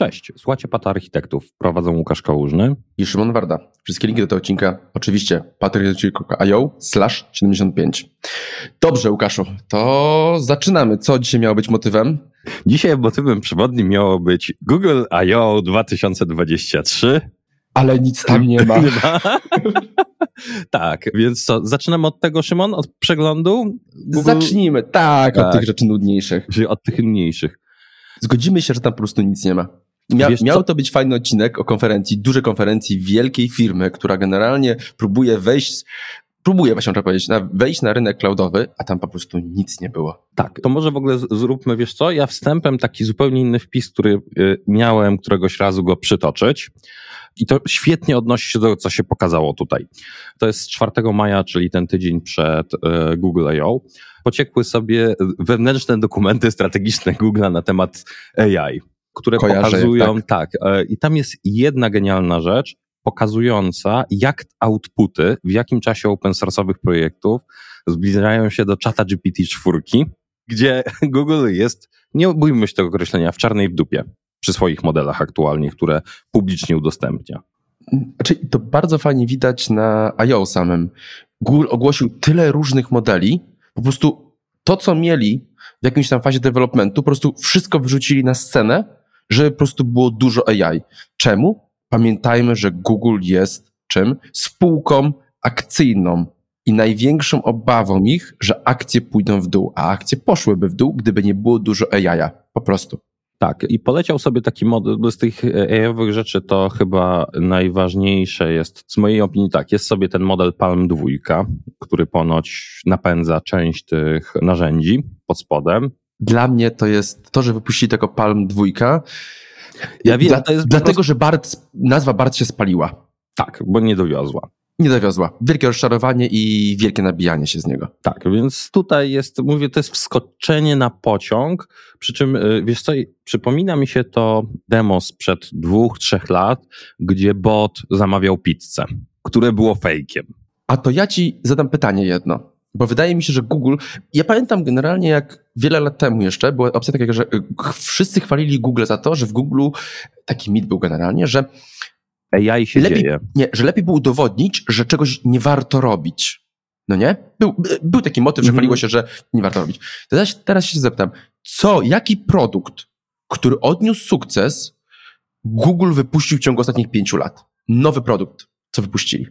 Cześć, słuchacie Pata Architektów. Prowadzą Łukasz Kałużny i Szymon Warda. Wszystkie linki do tego odcinka oczywiście patarchitektów.io slash 75. Dobrze Łukaszu, to zaczynamy. Co dzisiaj miało być motywem? Dzisiaj motywem przewodnim miało być Google I.O. 2023. Ale nic tam nie ma. nie ma. tak, więc co, zaczynamy od tego, Szymon, od przeglądu? Google... Zacznijmy, tak, tak, od tych rzeczy nudniejszych. Czyli od tych nudniejszych. Zgodzimy się, że tam po prostu nic nie ma. Mia miał to być fajny odcinek o konferencji, dużej konferencji wielkiej firmy, która generalnie próbuje wejść próbuje, właśnie można powiedzieć, na, wejść na rynek cloudowy, a tam po prostu nic nie było. Tak, to może w ogóle zróbmy, wiesz co, ja wstępem taki zupełnie inny wpis, który y, miałem któregoś razu go przytoczyć i to świetnie odnosi się do tego, co się pokazało tutaj. To jest 4 maja, czyli ten tydzień przed y, Google I.O. Pociekły sobie wewnętrzne dokumenty strategiczne Google'a na temat AI które Kojarzę, pokazują, tak. tak, e, i tam jest jedna genialna rzecz, pokazująca, jak outputy w jakim czasie open source'owych projektów zbliżają się do czata GPT-4, gdzie Google jest, nie bójmy się tego określenia, w czarnej w dupie przy swoich modelach aktualnie, które publicznie udostępnia. Znaczy, to bardzo fajnie widać na I.O. samym. Google ogłosił tyle różnych modeli, po prostu to, co mieli w jakimś tam fazie developmentu, po prostu wszystko wrzucili na scenę żeby po prostu było dużo AI. Czemu? Pamiętajmy, że Google jest czym? Spółką akcyjną. I największą obawą ich, że akcje pójdą w dół, a akcje poszłyby w dół, gdyby nie było dużo AI. Po prostu. Tak, i poleciał sobie taki model, z tych AI-owych rzeczy to chyba najważniejsze jest, z mojej opinii tak, jest sobie ten model Palm 2, który ponoć napędza część tych narzędzi pod spodem dla mnie to jest to, że wypuścili tego Palm dwójka. Ja wiem, Dla, dlatego, prostu... że Bart, nazwa Bart się spaliła. Tak, bo nie dowiozła. Nie dowiozła. Wielkie rozczarowanie i wielkie nabijanie się z niego. Tak, więc tutaj jest, mówię, to jest wskoczenie na pociąg, przy czym, y, wiesz co, przypomina mi się to demo sprzed dwóch, trzech lat, gdzie bot zamawiał pizzę, które było fejkiem. A to ja ci zadam pytanie jedno. Bo wydaje mi się, że Google, ja pamiętam generalnie jak wiele lat temu jeszcze była opcja taka, że wszyscy chwalili Google za to, że w Google taki mit był generalnie, że AI się lepiej, dzieje. Nie, że lepiej było udowodnić, że czegoś nie warto robić. No nie? Był, był taki motyw, że chwaliło mhm. się, że nie warto robić. Teraz, teraz się zapytam, co, jaki produkt, który odniósł sukces, Google wypuścił w ciągu ostatnich pięciu lat? Nowy produkt, co wypuścili?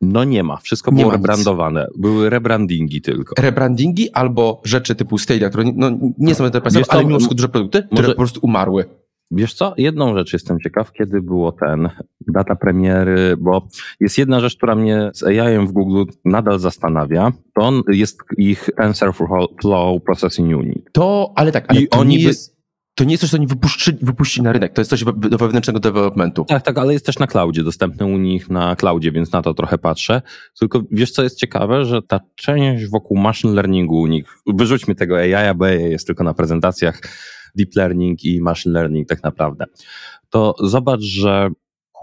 No nie ma, wszystko nie było rebrandowane. Były rebrandingi tylko. Rebrandingi albo rzeczy typu Stadia, które no, nie są interesujące, ale mimo wszystko duże produkty, może, które po prostu umarły. Wiesz co, jedną rzecz jestem ciekaw, kiedy było ten data premiery, bo jest jedna rzecz, która mnie z AI w Google nadal zastanawia, to on jest ich TensorFlow Processing Unit. To, ale tak, ale I to oni nie jest to nie jest coś, co oni wypuścili na rynek, to jest coś do wewnętrznego developmentu. Tak, tak, ale jest też na cloudzie, dostępne u nich na cloudzie, więc na to trochę patrzę. Tylko wiesz, co jest ciekawe, że ta część wokół machine learningu u nich, wyrzućmy tego AI, bo jest tylko na prezentacjach, deep learning i machine learning tak naprawdę, to zobacz, że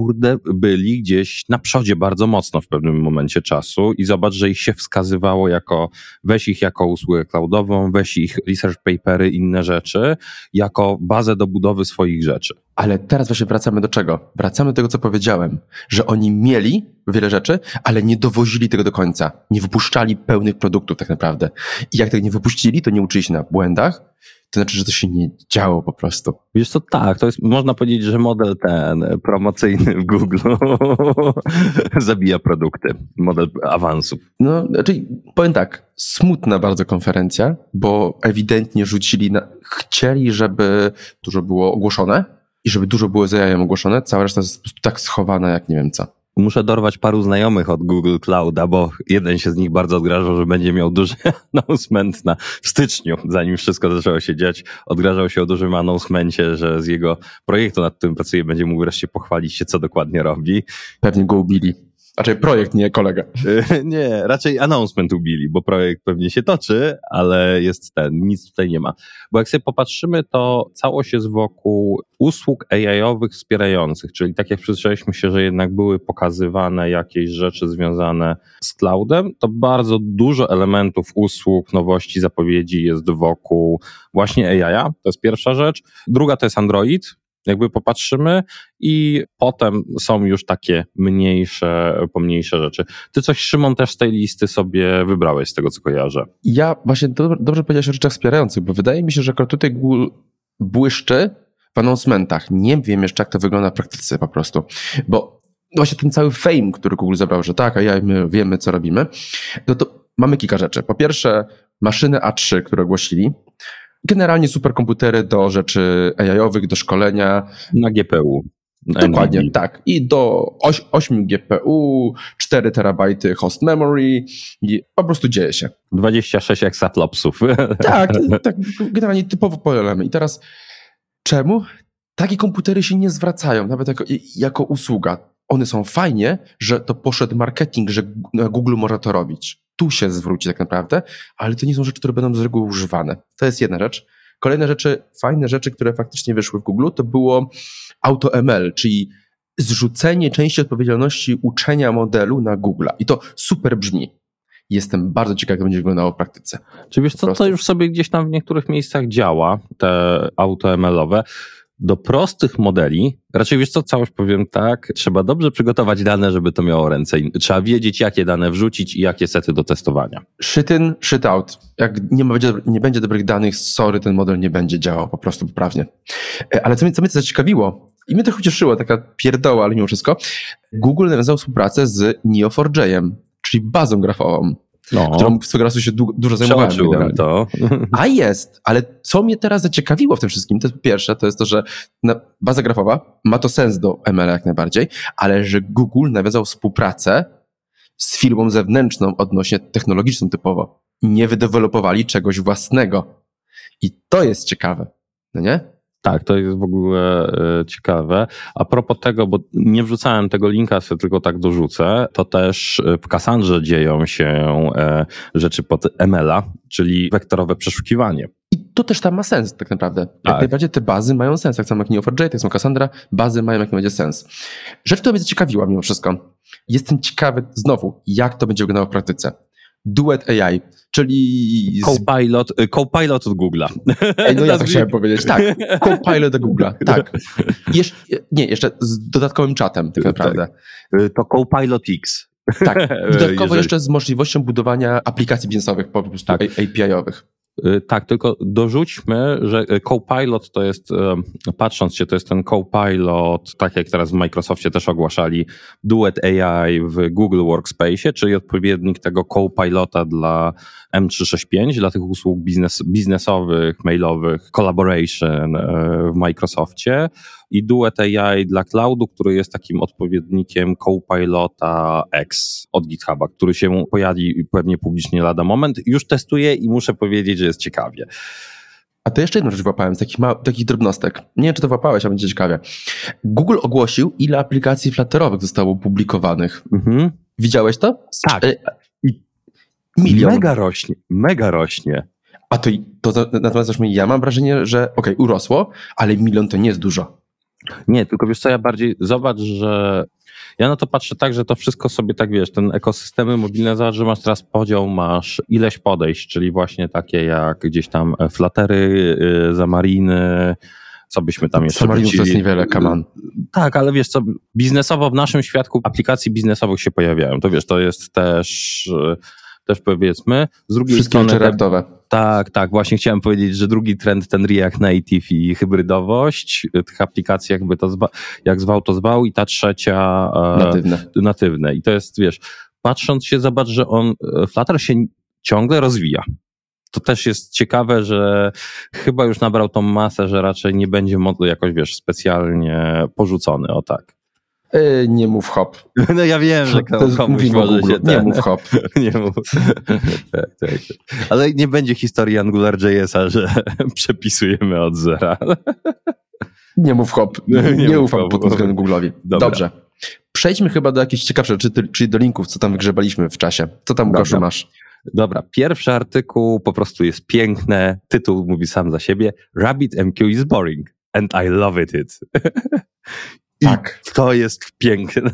kurde, byli gdzieś na przodzie bardzo mocno w pewnym momencie czasu i zobacz, że ich się wskazywało jako, weź ich jako usługę cloudową, weź ich research papery, inne rzeczy, jako bazę do budowy swoich rzeczy. Ale teraz właśnie wracamy do czego? Wracamy do tego, co powiedziałem, że oni mieli wiele rzeczy, ale nie dowozili tego do końca. Nie wypuszczali pełnych produktów tak naprawdę. I jak tego nie wypuścili, to nie uczyli się na błędach, to znaczy, że to się nie działo po prostu. Wiesz co, tak, to jest, można powiedzieć, że model ten promocyjny w Google zabija produkty, model awansów. No, znaczy, powiem tak, smutna bardzo konferencja, bo ewidentnie rzucili, na, chcieli, żeby dużo było ogłoszone i żeby dużo było zajajem ogłoszone, cała reszta jest po prostu tak schowana, jak nie wiem co. Muszę dorwać paru znajomych od Google Clouda, bo jeden się z nich bardzo odgrażał, że będzie miał duży announcement na w styczniu, zanim wszystko zaczęło się dziać. Odgrażał się o dużym announcemencie, że z jego projektu, nad którym pracuje, będzie mógł wreszcie pochwalić się, co dokładnie robi. Pewnie go ubili. Raczej projekt, nie kolega. nie, raczej announcement ubili, bo projekt pewnie się toczy, ale jest ten, nic tutaj nie ma. Bo jak sobie popatrzymy, to całość jest wokół usług AI-owych wspierających, czyli tak jak przyzwyczailiśmy się, że jednak były pokazywane jakieś rzeczy związane z cloudem, to bardzo dużo elementów usług, nowości, zapowiedzi jest wokół właśnie AI. To jest pierwsza rzecz. Druga to jest Android, jakby popatrzymy i potem są już takie mniejsze, pomniejsze rzeczy. Ty coś, Szymon, też z tej listy sobie wybrałeś, z tego co kojarzę. Ja właśnie do, dobrze powiedziałeś o rzeczach wspierających, bo wydaje mi się, że tutaj Google błyszczy w announcementach. Nie wiem jeszcze, jak to wygląda w praktyce po prostu, bo właśnie ten cały fame, który Google zabrał, że tak, a ja my wiemy, co robimy, no to mamy kilka rzeczy. Po pierwsze, maszyny A3, które ogłosili, generalnie superkomputery do rzeczy AI-owych, do szkolenia. Na GPU. Dokładnie, NVIDIA. tak. I do 8 GPU, 4 terabajty host memory i po prostu dzieje się. 26 exaflopsów. Tak, tak generalnie typowo polemy. I teraz czemu takie komputery się nie zwracają, nawet jako, jako usługa? One są fajnie, że to poszedł marketing, że Google można to robić. Tu się zwróci tak naprawdę, ale to nie są rzeczy, które będą z reguły używane. To jest jedna rzecz. Kolejne rzeczy, fajne rzeczy, które faktycznie wyszły w Google, to było AutoML, czyli zrzucenie części odpowiedzialności uczenia modelu na Google. I to super brzmi. Jestem bardzo ciekaw, jak to będzie wyglądało w praktyce. Czy wiesz co, to już sobie gdzieś tam w niektórych miejscach działa, te AutoML-owe do prostych modeli, raczej wiesz co, całość powiem tak, trzeba dobrze przygotować dane, żeby to miało ręce. Trzeba wiedzieć, jakie dane wrzucić i jakie sety do testowania. Shit in, shit out. Jak nie, ma, nie będzie dobrych danych, sorry, ten model nie będzie działał po prostu poprawnie. E, ale co mnie, co mnie to zaciekawiło i mnie to ucieszyło, taka pierdoła, ale mimo wszystko, Google nawiązał współpracę z Neo4j, czyli bazą grafową no. którą swego razu się du dużo zajmowałem. to. A jest, ale co mnie teraz zaciekawiło w tym wszystkim, to jest pierwsze, to jest to, że baza grafowa ma to sens do ML jak najbardziej, ale że Google nawiązał współpracę z firmą zewnętrzną odnośnie technologiczną typowo. Nie wydewelopowali czegoś własnego. I to jest ciekawe, no nie? Tak, to jest w ogóle e, ciekawe. A propos tego, bo nie wrzucałem tego linka, sobie tylko tak dorzucę, to też w Cassandrze dzieją się e, rzeczy pod ML-a, czyli wektorowe przeszukiwanie. I to też tam ma sens tak naprawdę. Jak tak. najbardziej te bazy mają sens, tak samo jak Neo4j, tak samo Cassandra, bazy mają jak najbardziej sens. Rzecz, która mnie zaciekawiła mimo wszystko. Jestem ciekawy znowu, jak to będzie wyglądało w praktyce. Duet AI, czyli... Copilot, y, Copilot od Google'a. Ej, no ja tak chciałem powiedzieć, tak. Copilot od Google'a, tak. Jesz nie, jeszcze z dodatkowym czatem tak naprawdę. Tak. To Copilot X. Tak, dodatkowo Jeżeli... jeszcze z możliwością budowania aplikacji biznesowych, po prostu tak. API-owych. Y, tak, tylko dorzućmy, że y, Copilot to jest, y, patrząc się, to jest ten Copilot, tak jak teraz w Microsoftie też ogłaszali, Duet AI w Google Workspace, czyli odpowiednik tego Copilota dla M365, dla tych usług biznes, biznesowych, mailowych, collaboration w Microsoftie i Duet AI dla cloudu, który jest takim odpowiednikiem Copilota X od GitHuba, który się pojawi pewnie publicznie lada moment. Już testuję i muszę powiedzieć, że jest ciekawie. A to jeszcze jedną rzecz włapałem z takich, takich drobnostek. Nie wiem, czy to włapałeś, a będzie ciekawie. Google ogłosił, ile aplikacji flatterowych zostało publikowanych. Mhm. Widziałeś to? Tak. Milion. Mega rośnie, mega rośnie. A to, to natomiast ja mam wrażenie, że okej, okay, urosło, ale milion to nie jest dużo. Nie, tylko wiesz co, ja bardziej, zobacz, że ja na to patrzę tak, że to wszystko sobie tak wiesz, ten ekosystemy mobilne, zobacz, że masz teraz podział, masz ileś podejść, czyli właśnie takie jak gdzieś tam flatery, y, zamariny, co byśmy tam jeszcze Samarinów to jest niewiele, kaman. Tak, ale wiesz co, biznesowo w naszym świadku aplikacji biznesowych się pojawiają. To wiesz, to jest też też powiedzmy. Z drugiej Wszystkie strony. Reactowe. Tak, tak. Właśnie chciałem powiedzieć, że drugi trend, ten React Native i hybrydowość tych aplikacji, jakby to zwa, jak zwał, to zwał, i ta trzecia e, natywne. natywne. I to jest, wiesz, patrząc się, zobacz, że on, e, Flutter się ciągle rozwija. To też jest ciekawe, że chyba już nabrał tą masę, że raczej nie będzie jakoś, wiesz, specjalnie porzucony, o tak. Yy, nie mów hop. No ja wiem, że komuś może się ten... Nie mów hop. nie mów. tak, tak, tak. Ale nie będzie historii AngularJS-a, że przepisujemy od zera. nie mów hop. Nie, nie ufam pod względem Google'owi. Dobrze. Przejdźmy chyba do jakichś ciekawszych, czyli do linków, co tam wygrzebaliśmy w czasie. Co tam, Goszu, masz? Dobra, pierwszy artykuł po prostu jest piękny. Tytuł mówi sam za siebie. RabbitMQ is boring and I love it. It. Tak. I to jest piękne.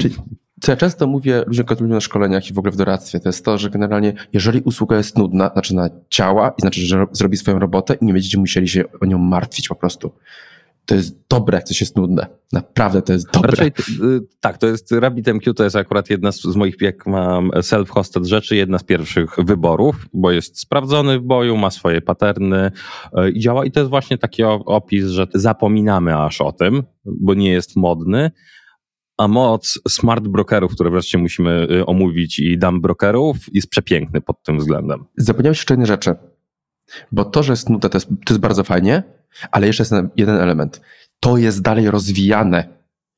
Czyli Co ja często mówię ludziom, którzy na szkoleniach i w ogóle w doradztwie, to jest to, że generalnie jeżeli usługa jest nudna, znaczy na działa i znaczy, że zrobi swoją robotę i nie będziecie musieli się o nią martwić po prostu to jest dobre, jak coś jest nudne. Naprawdę to jest dobre. Raczej, y, tak, to jest RabbitMQ to jest akurat jedna z, z moich, jak mam self-hosted rzeczy, jedna z pierwszych wyborów, bo jest sprawdzony w boju, ma swoje paterny y, i działa. I to jest właśnie taki opis, że zapominamy aż o tym, bo nie jest modny. A moc smart brokerów, które wreszcie musimy y, omówić i dam brokerów jest przepiękny pod tym względem. Zapomniałeś jeszcze jednej rzeczy. Bo to, że jest nudne, to jest, to jest bardzo fajnie, ale jeszcze jest jeden element. To jest dalej rozwijane.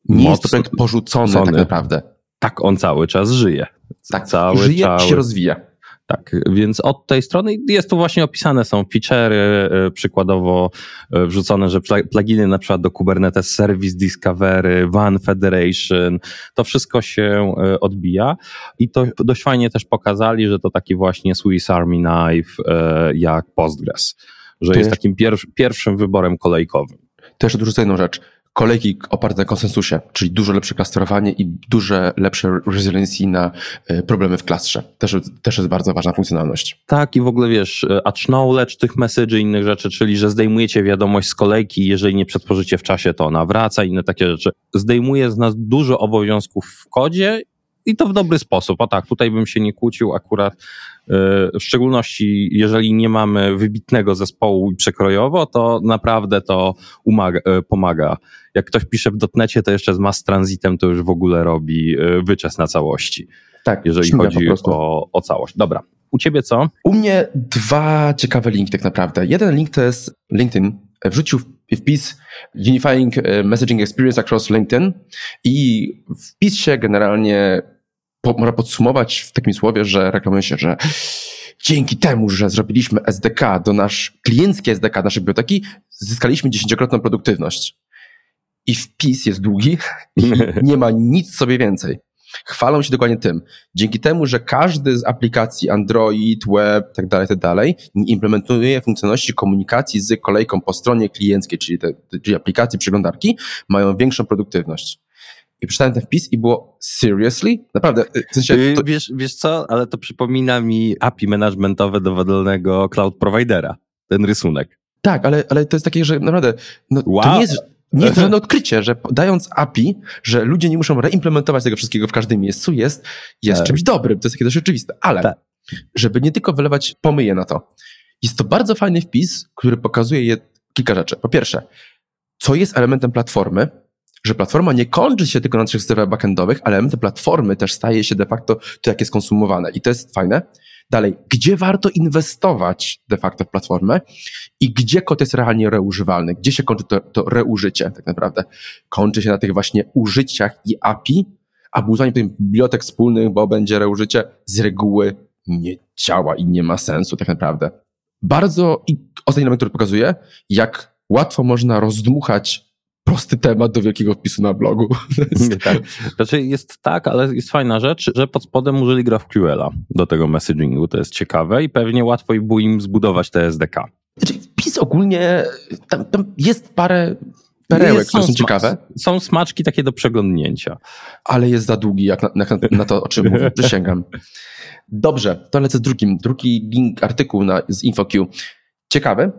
Nie jest to projekt porzucony tak naprawdę. Tak, on cały czas żyje. Tak, cały, żyje i się rozwija. Tak, więc od tej strony jest tu właśnie opisane, są feature'y, e, przykładowo e, wrzucone, że pluginy na przykład do Kubernetes Service Discovery, One Federation, to wszystko się e, odbija i to dość fajnie też pokazali, że to taki właśnie Swiss Army Knife jak Postgres, że jest, takim pierwszym wyborem kolejkowym. To jeszcze dorzucę jedną rzecz kolejki oparte na konsensusie, czyli dużo lepsze klasterowanie i duże lepsze resiliency na e, problemy w klastrze. Też, też jest bardzo ważna funkcjonalność. Tak i w ogóle wiesz, e, acknowledge tych message i innych rzeczy, czyli że zdejmujecie wiadomość z kolejki, jeżeli nie przetworzycie w czasie, to ona wraca, inne takie rzeczy. Zdejmuje z nas dużo obowiązków w kodzie i to w dobry sposób. A tak, tutaj bym się nie kłócił akurat, w szczególności jeżeli nie mamy wybitnego zespołu i przekrojowo, to naprawdę to umaga, e, pomaga. Jak ktoś pisze w dotnecie, to jeszcze z mass transitem to już w ogóle robi e, wyczes na całości. Tak, jeżeli chodzi o, o całość. Dobra, u ciebie co? U mnie dwa ciekawe linki tak naprawdę. Jeden link to jest LinkedIn. Wrzucił wpis Unifying Messaging Experience Across LinkedIn i się generalnie po, można podsumować w takim słowie, że reklamuje się, że dzięki temu, że zrobiliśmy SDK do nasz, klienckie SDK naszej biblioteki, zyskaliśmy dziesięciokrotną produktywność. I wpis jest długi i nie ma nic sobie więcej. Chwalą się dokładnie tym. Dzięki temu, że każdy z aplikacji Android, web, tak dalej, tak dalej, implementuje funkcjonalności komunikacji z kolejką po stronie klienckiej, czyli, te, czyli aplikacji przeglądarki, mają większą produktywność. I przeczytałem ten wpis i było seriously? Naprawdę. Y, w sensie y, to... wiesz, wiesz co, ale to przypomina mi API managementowe dowolnego cloud providera, ten rysunek. Tak, ale, ale to jest takie, że naprawdę no, wow. to nie jest, nie jest żadne odkrycie, że dając API, że ludzie nie muszą reimplementować tego wszystkiego w każdym miejscu, jest, jest tak. czymś dobrym. To jest takie dość oczywiste. Ale tak. żeby nie tylko wylewać pomyje na to, jest to bardzo fajny wpis, który pokazuje je kilka rzeczy. Po pierwsze, co jest elementem platformy, że platforma nie kończy się tylko na trzech serwerach backendowych, ale elementem platformy też staje się de facto to, jak jest konsumowane. I to jest fajne. Dalej, gdzie warto inwestować de facto w platformę i gdzie kod jest realnie reużywalny, gdzie się kończy to, to reużycie tak naprawdę. Kończy się na tych właśnie użyciach i API, a budowanie bibliotek wspólnych, bo będzie reużycie, z reguły nie działa i nie ma sensu tak naprawdę. Bardzo i ostatni element, który pokazuje, jak łatwo można rozdmuchać prosty temat do wielkiego wpisu na blogu. Jest... Tak. Znaczy jest tak, ale jest fajna rzecz, że pod spodem użyli GraphQL-a do tego messagingu, to jest ciekawe i pewnie łatwo było im zbudować te SDK. Znaczy wpis ogólnie, tam, tam jest parę perełek, jest, które są, są ciekawe. Są smaczki takie do przeglądnięcia. Ale jest za długi, jak na, na, na to, o czym mówię, przysięgam. Dobrze, to lecę z drugim. Drugi link, artykuł na, z InfoQ. Ciekawy,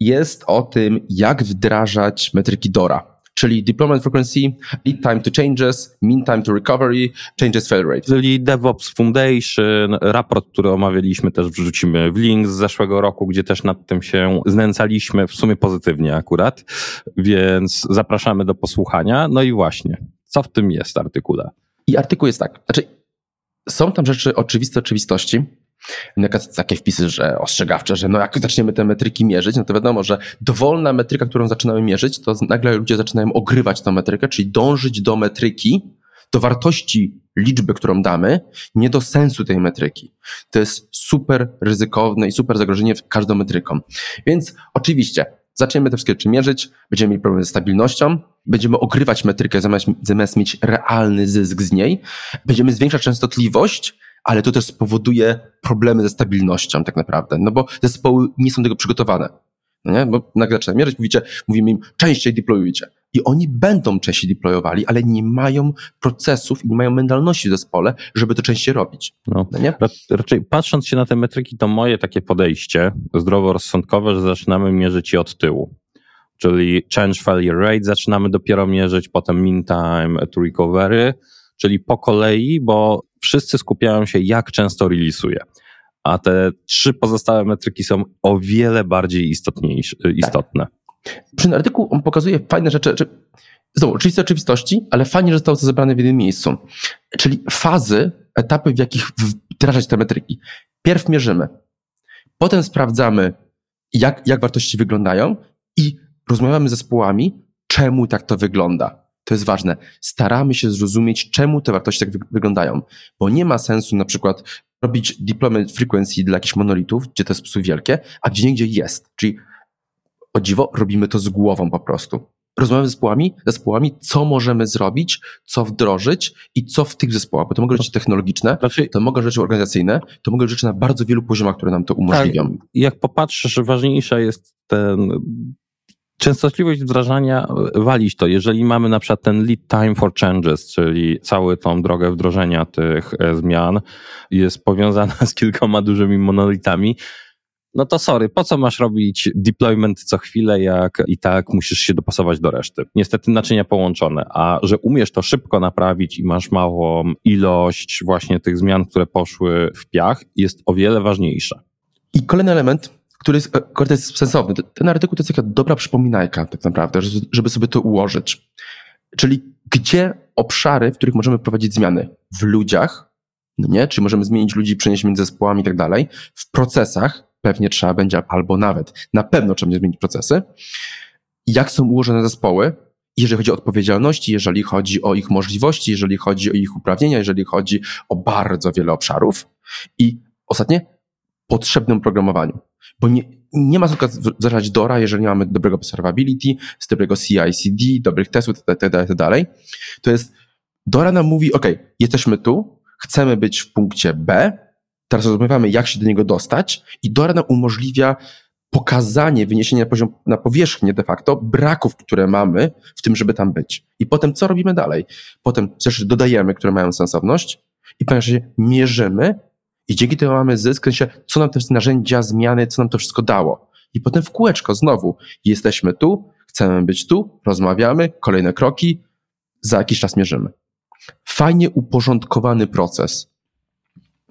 jest o tym, jak wdrażać metryki DORA, czyli Deployment Frequency, Lead Time to Changes, Mean Time to Recovery, Changes Fail Rate. Czyli DevOps Foundation, raport, który omawialiśmy też wrzucimy w link z zeszłego roku, gdzie też nad tym się znęcaliśmy, w sumie pozytywnie akurat, więc zapraszamy do posłuchania. No i właśnie, co w tym jest artykule? I artykuł jest tak, znaczy są tam rzeczy oczywiste oczywistości, takie wpisy, że ostrzegawcze, że no jak zaczniemy te metryki mierzyć, no to wiadomo, że dowolna metryka, którą zaczynamy mierzyć, to nagle ludzie zaczynają ogrywać tę metrykę, czyli dążyć do metryki, do wartości liczby, którą damy, nie do sensu tej metryki. To jest super ryzykowne i super zagrożenie każdą metryką. Więc oczywiście zaczniemy te wszystkie rzeczy mierzyć, będziemy mieli problem ze stabilnością, będziemy ogrywać metrykę zamiast, zamiast mieć realny zysk z niej, będziemy zwiększać częstotliwość, ale to też spowoduje problemy ze stabilnością tak naprawdę, no bo zespoły nie są do tego przygotowane. No nie? Bo nagle trzeba mierzyć, mówicie, mówimy im, częściej deployujcie. i oni będą częściej deployowali, ale nie mają procesów i nie mają mentalności w zespole, żeby to częściej robić. No, no nie? Raczej patrząc się na te metryki, to moje takie podejście zdroworozsądkowe, że zaczynamy mierzyć je od tyłu. Czyli change failure rate zaczynamy dopiero mierzyć, potem mean time to recovery, czyli po kolei, bo wszyscy skupiają się, jak często release'uje. A te trzy pozostałe metryki są o wiele bardziej istotniejsze, tak. istotne. Przy tym artykuł on pokazuje fajne rzeczy. Czy, znowu, oczywiste oczywistości, ale fajnie, że zostało to zebrane w jednym miejscu. Czyli fazy, etapy, w jakich wdrażać te metryki. Pierw mierzymy, potem sprawdzamy, jak, jak wartości wyglądają i rozmawiamy z zespołami, czemu tak to wygląda. To jest ważne. Staramy się zrozumieć, czemu te wartości tak wy wyglądają, bo nie ma sensu na przykład robić deployment frequency dla jakichś monolitów, gdzie to jest po wielkie, a gdzie niegdzie jest. Czyli o dziwo, robimy to z głową po prostu. Rozmawiamy z zespołami, zespołami, co możemy zrobić, co wdrożyć i co w tych zespołach, bo to mogą rzeczy technologiczne, znaczy, to mogą rzeczy organizacyjne, to mogą rzeczy na bardzo wielu poziomach, które nam to umożliwią. Tak, jak popatrzysz, ważniejsza jest ten częstotliwość wdrażania walić to. Jeżeli mamy na przykład ten lead time for changes, czyli całą tą drogę wdrożenia tych e, zmian jest powiązana z kilkoma dużymi monolitami, no to sorry, po co masz robić deployment co chwilę, jak i tak musisz się dopasować do reszty. Niestety naczynia połączone, a że umiesz to szybko naprawić i masz małą ilość właśnie tych zmian, które poszły w piach, jest o wiele ważniejsze. I kolejny element, który jest, e, który jest sensowny. Ten artykuł to jest taka dobra przypominajka tak naprawdę, żeby sobie to ułożyć. Czyli gdzie obszary, w których możemy prowadzić zmiany? W ludziach, no nie? Czy możemy zmienić ludzi, przenieść między zespołami i tak dalej. W procesach, pewnie trzeba będzie, albo nawet na pewno trzeba będzie zmienić procesy. Jak są ułożone zespoły, jeżeli chodzi o odpowiedzialności, jeżeli chodzi o ich możliwości, jeżeli chodzi o ich uprawnienia, jeżeli chodzi o bardzo wiele obszarów. I ostatnie, potrzebnym programowaniu. Bo nie, nie ma tylko wdrażać Dora, jeżeli nie mamy dobrego observability, z dobrego CI/CD, dobrych testów itd., itd. To jest, Dora nam mówi, ok, jesteśmy tu, chcemy być w punkcie B, teraz rozmawiamy, jak się do niego dostać i Dora nam umożliwia pokazanie, wyniesienie na poziom, na powierzchnię de facto braków, które mamy w tym, żeby tam być. I potem co robimy dalej? Potem rzeczy dodajemy, które mają sensowność i po mierzymy i dzięki temu mamy zysk, co nam te narzędzia, zmiany, co nam to wszystko dało. I potem w kółeczko znowu. Jesteśmy tu, chcemy być tu, rozmawiamy, kolejne kroki, za jakiś czas mierzymy. Fajnie uporządkowany proces.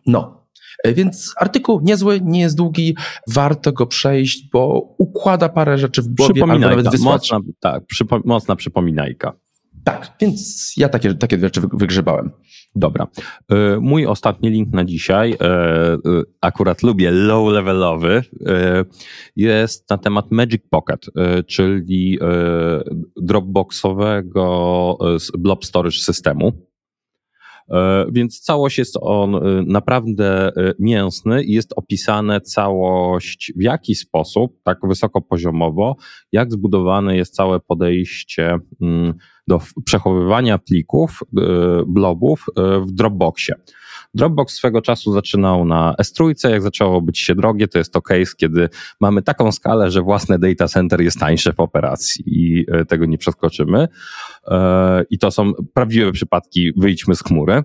No. E, więc artykuł niezły, nie jest długi, warto go przejść, bo układa parę rzeczy w głowie, albo nawet wysłać. Mocna, tak, przypo, mocna przypominajka. Tak, więc ja takie, takie rzeczy wygrzebałem. Dobra. E, mój ostatni link na dzisiaj, e, e, akurat lubię low-levelowy, jest na temat Magic Pocket, czyli Dropboxowego blob storage systemu. Więc całość jest on naprawdę mięsny i jest opisane całość w jaki sposób, tak wysokopoziomowo, jak zbudowane jest całe podejście mm, do przechowywania plików, e, blobów e, w Dropboxie. Dropbox swego czasu zaczynał na S3, jak zaczęło być się drogie, to jest to case, kiedy mamy taką skalę, że własne data center jest tańsze w operacji i e, tego nie przeskoczymy. I to są prawdziwe przypadki, wyjdźmy z chmury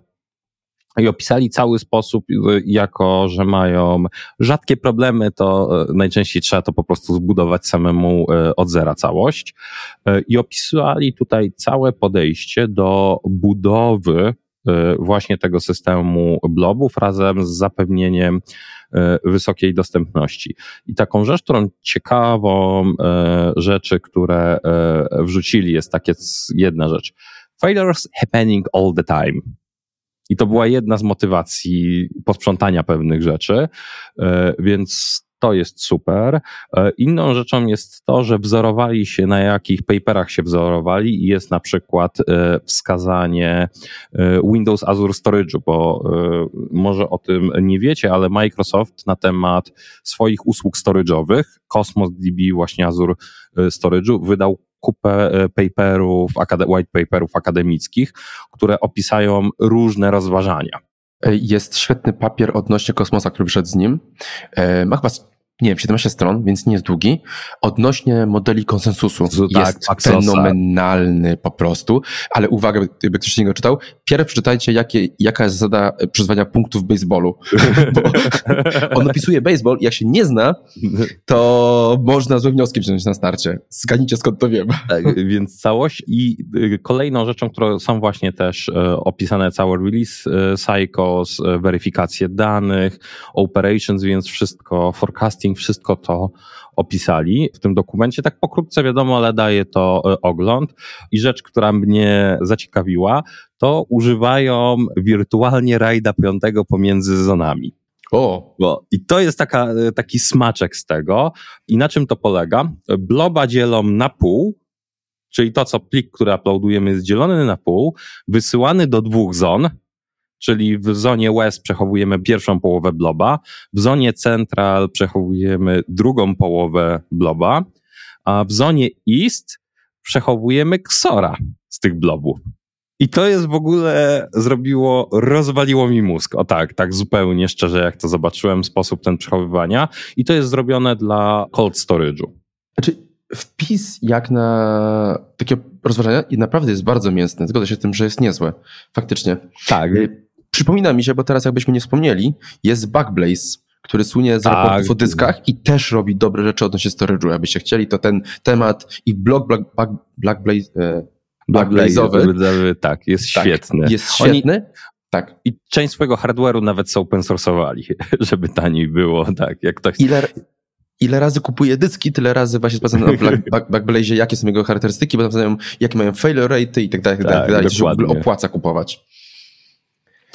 i opisali cały sposób, jako że mają rzadkie problemy, to y, najczęściej trzeba to po prostu zbudować samemu y, od zera całość. I opisali tutaj całe podejście do budowy właśnie tego systemu blobów razem z zapewnieniem wysokiej dostępności. I taką rzecz, którą ciekawą rzeczy, które wrzucili, jest takie jedna rzecz. Failures happening all the time. I to była jedna z motywacji posprzątania pewnych rzeczy, więc to jest super. E, inną rzeczą jest to, że wzorowali się, na jakich paperach się wzorowali i jest na przykład e, wskazanie Windows Azure Storage'u, bo może o tym nie wiecie, ale Microsoft na temat swoich usług storage'owych, Cosmos DB, właśnie Azure Storage'u, wydał kupę e, paperów, white paperów akademickich, które opisają różne rozważania. E, jest świetny papier odnośnie kosmosa, który wyszedł z nim. E, ma chyba nie wiem, 17 stron, więc nie jest długi, odnośnie modeli konsensusu. Tak, jest Paxosa. fenomenalny po prostu, ale uwaga, jakby ktoś nie go czytał, pierw przeczytajcie, jakie, jaka jest zasada przyzwania punktów w baseballu. Bo on opisuje baseball jak się nie zna, to można złe wnioski wziąć na starcie. Zgadnijcie skąd to wiem. Tak, więc całość i y, kolejną rzeczą, które są właśnie też e, opisane całe release e, cycles, e, weryfikacje danych, operations, więc wszystko, forecasting, wszystko to opisali w tym dokumencie. Tak pokrótce wiadomo, ale daje to e, ogląd. I rzecz, która mnie zaciekawiła, to używają wirtualnie rajda piątego pomiędzy zonami. O, Bo, I to jest taka, e, taki smaczek z tego. I na czym to polega? Bloba dzielą na pół, czyli to, co plik, który uploadujemy, jest dzielony na pół, wysyłany do dwóch zon, czyli w zonie West przechowujemy pierwszą połowę bloba, w zonie Central przechowujemy drugą połowę bloba, a w zonie East przechowujemy ksora z tych blobów. I to jest w ogóle zrobiło, rozwaliło mi mózg. O tak, tak zupełnie szczerze, jak to zobaczyłem, sposób ten przechowywania. I to jest zrobione dla cold storage'u. Znaczy, wpis jak na takie rozważania i naprawdę jest bardzo mięsny. Zgodzę się z tym, że jest niezłe. Faktycznie. Tak, Y, Przypomina mi się, bo teraz jakbyśmy nie wspomnieli, jest Backblaze, który słynie z Tak. raportów o dyskach i też robi dobre rzeczy odnośnie storage'u. Jakbyście chcieli, to ten temat i blog Black, Black, Blackblaze, e, Blackblaze'owy tak, jest tak, świetny. jest Oni- świetny. Tak. I część swojego hardware'u nawet są open source'owali, żeby taniej było, tak, jak ktoś... Ile, ile razy kupuje dyski, tyle razy właśnie sprawdzam na Black, Black, Backblaze, jakie są jego charakterystyki, bo tam znają, jakie mają failure rate i tak dalej, tak, Tak, tak dalej. To się w ogóle dokładnie. opłaca kupować.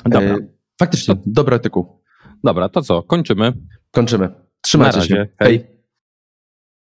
Dobra, E, faktycznie, dobry artykuł. dobra, to co, kończymy. Kończymy. Trzymajcie się. Hej. Hej.